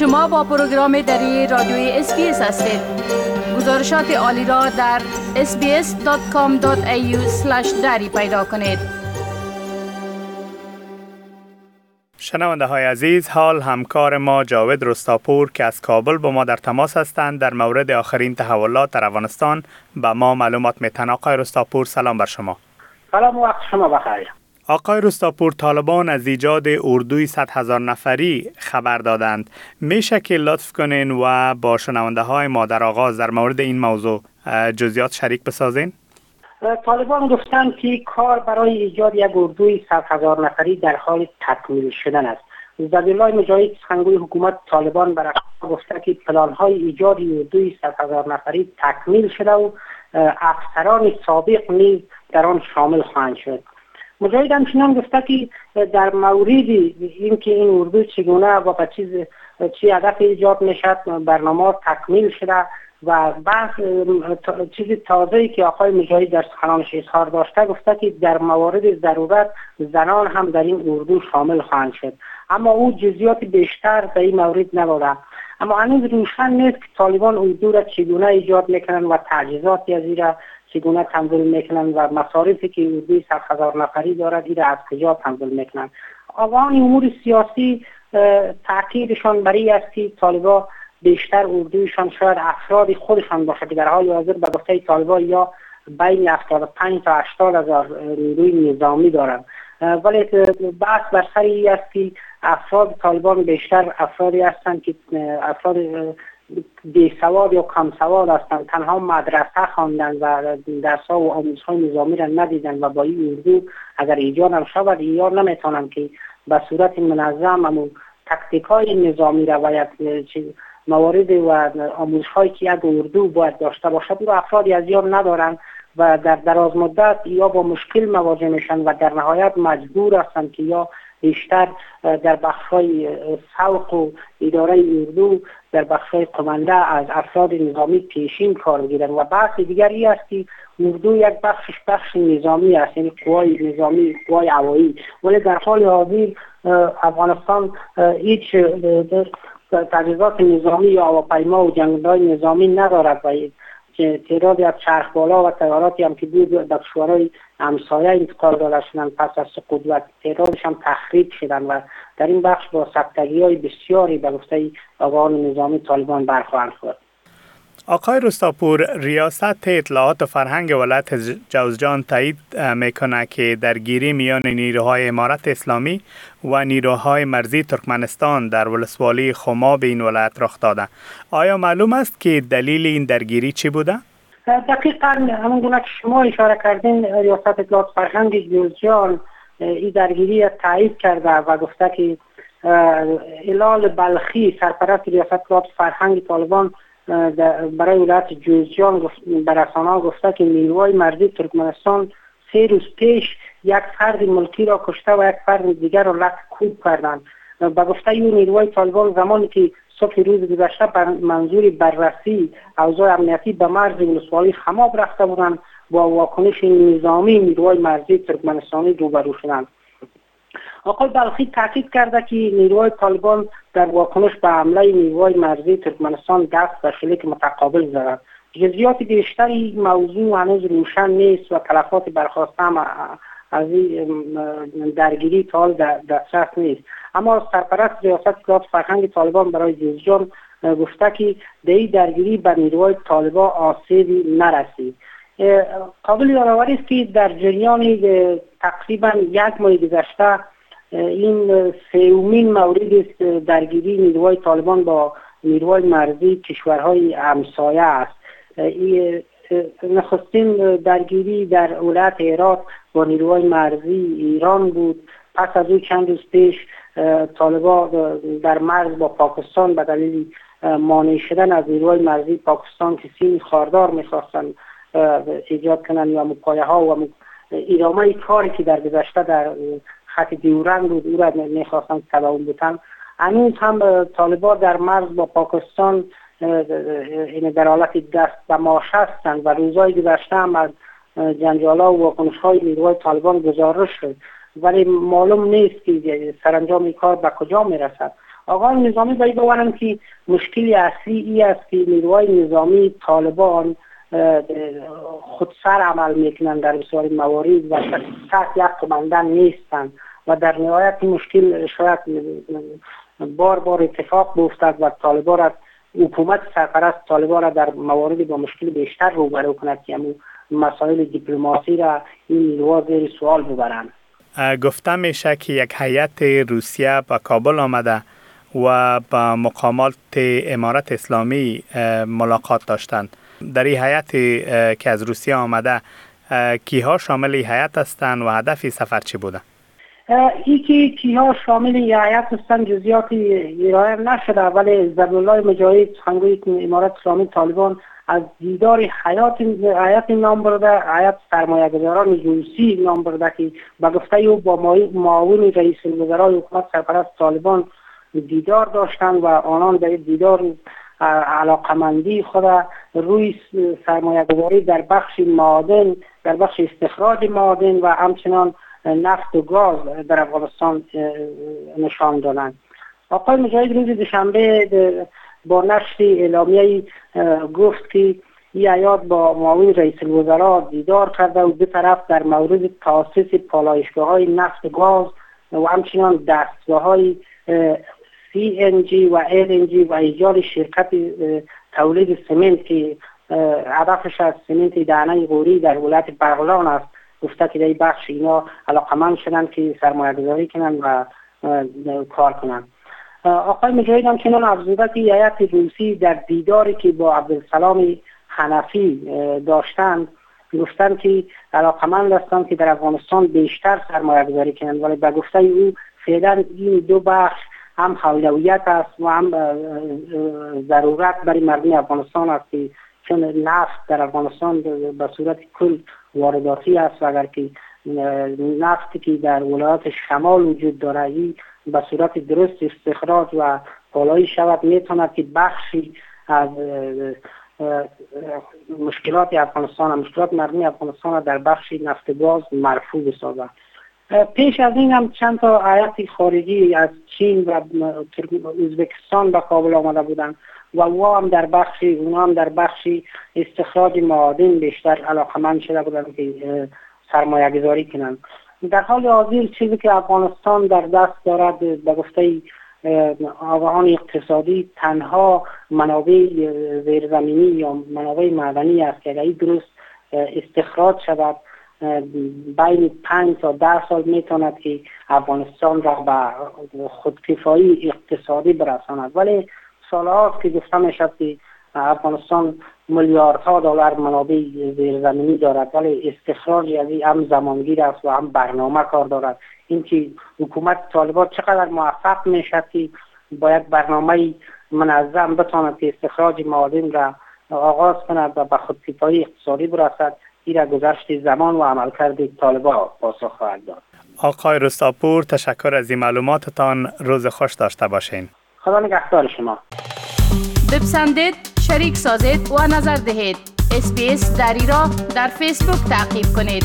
شما با پروگرام دری رادیوی SBS هستید. گزارشات عالی را در sbs.com.au دری پیدا کنید. شنونده های عزیز حال همکار ما جاوید رستاپور که از کابل با ما در تماس هستند در مورد آخرین تحولات در افغانستان. به ما معلومات میتن آقای رستاپور سلام بر شما. سلام وقت شما بخیر. آقای رستاپور طالبان از ایجاد اردوی 100 هزار نفری خبر دادند. میشه که لطف کنین و با شنونده های ما در آغاز در مورد این موضوع جزیات شریک بسازین؟ طالبان گفتند که کار برای ایجاد یک اردوی 100 هزار نفری در حال تکمیل شدن است. زبیلای مجاهد سخنگوی حکومت طالبان بر گفته که پلان های ایجاد اردوی 100 هزار نفری تکمیل شده و افسران سابق نیز در آن شامل خواهند شد. مجاهد همچنان گفته که در مورد اینکه این اردو چگونه و به چیز چی هدف ایجاد می‌شد برنامه تکمیل شده و بحث چیز تازه ای که آقای مجاهد در سخنانش اظهار داشته گفته که در موارد ضرورت زنان هم در این اردو شامل خواهند شد. اما او جزیات بیشتر در این مورد نبوده. اما هنوز روشن نیست که طالبان اردو را چگونه ایجاد می‌کنن و تعجیزاتی از این چگونه تنظیم می‌کنن و مصارفی که اردوی صد هزار نفری دارد این از کجا تنظیم می‌کنن؟ آقایان امور سیاسی تاکیدشان برای است که طالبا بیشتر اردویشان شاید افراد خودشان باشه که در حال حاضر به گفته طالبا یا بین 75 تا 80 هزار نیروی نظامی دارند. ولی بحث بر سر است که افراد طالبان بیشتر افرادی هستند که افراد بی سواد یا کم سواد هستند. تنها مدرسه خواندن و درس ها و آموزهای نظامی را ندیدن و با این اردو اگر ایجاد هم شود یا نمی‌تونن که به صورت منظم امو تکتیک های نظامی را و موارد و آموزش هایی که یک اردو باید داشته باشد و افرادی از یاد ندارند و در دراز مدت یا با مشکل مواجه میشن و در نهایت مجبور هستند که یا بیشتر در بخشای سوق و اداره اردو در بخشای قمنده از افراد نظامی پیشین کار بگیرن و بحث دیگری است که اردو یک بخشش بخش نظامی است یعنی قوای نظامی قوای هوایی. ولی در حال حاضر افغانستان هیچ تجهیزات نظامی یا هواپیما و جنگهای نظامی ندارد و تعدادی از چرخ بالا و تیاراتی هم که دو به کشورهای همسایه انتقال داده شدن پس از سقوط و تعدادش هم تخریب شدن و در این بخش با سبتگی های بسیاری به گفته آقایان نظامی طالبان برخواهند خورد. آقای رستاپور ریاست اطلاعات و فرهنگ ولایت جوزجان تایید می‌کنه که درگیری میان نیروهای امارت اسلامی و نیروهای مرزی ترکمنستان در ولسوالی خما به این ولایت رخ داده آیا معلوم است که دلیل این درگیری چی بوده؟ دقیقا همون گونه که شما اشاره کردین ریاست اطلاعات فرهنگ جوزجان این درگیری تایید کرده و گفته که الال بلخی سرپرست ریاست اطلاعات فرهنگ طالبان برای ولایت جوزجان به رسانه گفته که نیروهای مرزی ترکمنستان سه روز پیش یک فرد ملکی را کشته و یک فرد دیگر را لک کوب کردند. به گفته این نیروهای طالبان زمانی که صبح روز گذشته بر منظور بررسی اوضاع امنیتی به مرز ولسوالی خماب رفته بودند با واکنش نظامی نیروهای مرزی ترکمنستانی روبرو شدند. آقای بلخی تاکید کرده که نیروهای طالبان در واکنش به حمله نیروهای مرزی ترکمنستان دست به شلیک متقابل زدند جزئیات بیشتری موضوع هنوز روشن نیست و تلفات برخواسته هم از درگیری تا حال دسترس نیست. اما سرپرست ریاست اطلاعات فرهنگ طالبان برای جزجان گفته که در این درگیری به نیروهای طالبان آسیبی نرسید. قابل یادآوری است که در جریان تقریبا یک ماه گذشته این سومین مورد است درگیری نیروهای طالبان با نیروهای مرزی کشورهای همسایه است. نخستین درگیری در ولایت هرات با نیروهای مرزی ایران بود. پس از او چند روز پیش طالبا در مرز با پاکستان به دلیل مانع شدن از نیروهای مرزی پاکستان که سیم خاردار می‌خواستن ایجاد کنن یا مقایه ها و ایرامه کاری که در گذشته در خط دیورند بود او را می‌خواستن تباون بودن هم طالبان در مرز با پاکستان این در حالت دست به ماش هستند و روزهای گذشته هم از جنجالا و واکنش های نیروهای طالبان گزارش شد. ولی معلوم نیست که سرانجام این کار به کجا می‌رسد. آقای نظامی باید بورن که مشکل اصلی ای است که نیروهای نظامی طالبان خود سر عمل می‌کنن در بسیاری موارد و تحت یک قماندن نیستن و در نهایت مشکل شاید بار بار اتفاق بیفتد و طالبان را حکومت سرپرست طالبان را در موارد با مشکل بیشتر روبرو کند که مسائل دیپلماسی را این نیروها زیر سوال ببرند. گفته میشه که یک هیئت روسیه به کابل آمده و با مقامات امارت اسلامی ملاقات داشتند. در این هیئت که از روسیه آمده کیها شامل هیئت هستند و هدف سفر چی بوده؟ که کیها شامل هیئت هستند جزئیات ارائه نشده ولی زبیالله مجاهد سخنگوی امارت اسلامی طالبان از دیدار حیات حیات نام برده حیات سرمایه‌گذاران روسی نام برده که به گفته او با معاون رئیس الوزرای حکومت سرپرست طالبان دیدار داشتند و آنان در دیدار علاقمندی خود روی سرمایه گذاری در بخش معادن در بخش استخراج معادن و همچنان نفت و گاز در افغانستان نشان دادند آقای مجاهد روز دوشنبه با نشر اعلامیه گفت که این ایاد با معاون رئیس الوزراء دیدار کرده و به طرف در مورد تاسیس پالایشگاه های نفت گاز و همچنان دستگاه های CNG و LNG و ایجاد شرکت تولید سمنت هدفش از سمنت دانه غوری در ولایت بغلان است. گفته که در بخش اینا علاقمند شدن که سرمایه گذاری کنند و کار کنند آقای مجاهد هم چنان افزوده که هیئت روسی در دیداری که با عبدالسلام حنفی داشتند گفتند که علاقمند هستند که در افغانستان بیشتر سرمایه گذاری کنند. ولی به گفته او فعلا این دو بخش هم اولویت است و هم ضرورت برای مردم افغانستان است که چون نفت در افغانستان به صورت کل وارداتی است و اگر که نفتی که در ولایات شمال وجود داره به صورت درست استخراج و بالایی شود می‌تواند که بخشی از مشکلات افغانستان مشکلات مردم افغانستان در بخش نفت گاز مرفوع بسازد. پیش از این هم چند تا آیت خارجی از چین و ازبکستان به کابل آمده بودند و او هم در بخشی اونا هم در بخشی استخراج معادن بیشتر علاقمند شده بودند که سرمایه گذاری کنند در حال حاضر چیزی که افغانستان در دست دارد به گفته آگاهان اقتصادی تنها منابع زیرزمینی یا منابع معدنی است که درست استخراج شود بین پنج تا ده سال می‌تواند که افغانستان را به خودکفایی اقتصادی برساند. ولی سالهاست که گفته می‌شد که افغانستان میلیاردها دلار منابع زیرزمینی دارد ولی استخراج از هم زمانگیر است و هم برنامه کار دارد. اینکه حکومت طالبان چقدر موفق می‌شد که باید برنامه منظم بتواند که استخراج معادن را آغاز کند و به خودکفایی اقتصادی برسد. این گذشت زمان و عملکرد طالبا پاسخ خواهد داد. آقای رستاپور تشکر از این معلوماتتان. روز خوش داشته باشین. خدا نگهدار شما. بپسندید شریک سازید و نظر دهید. اسپیس دری را در فیسبوک تعقیب کنید.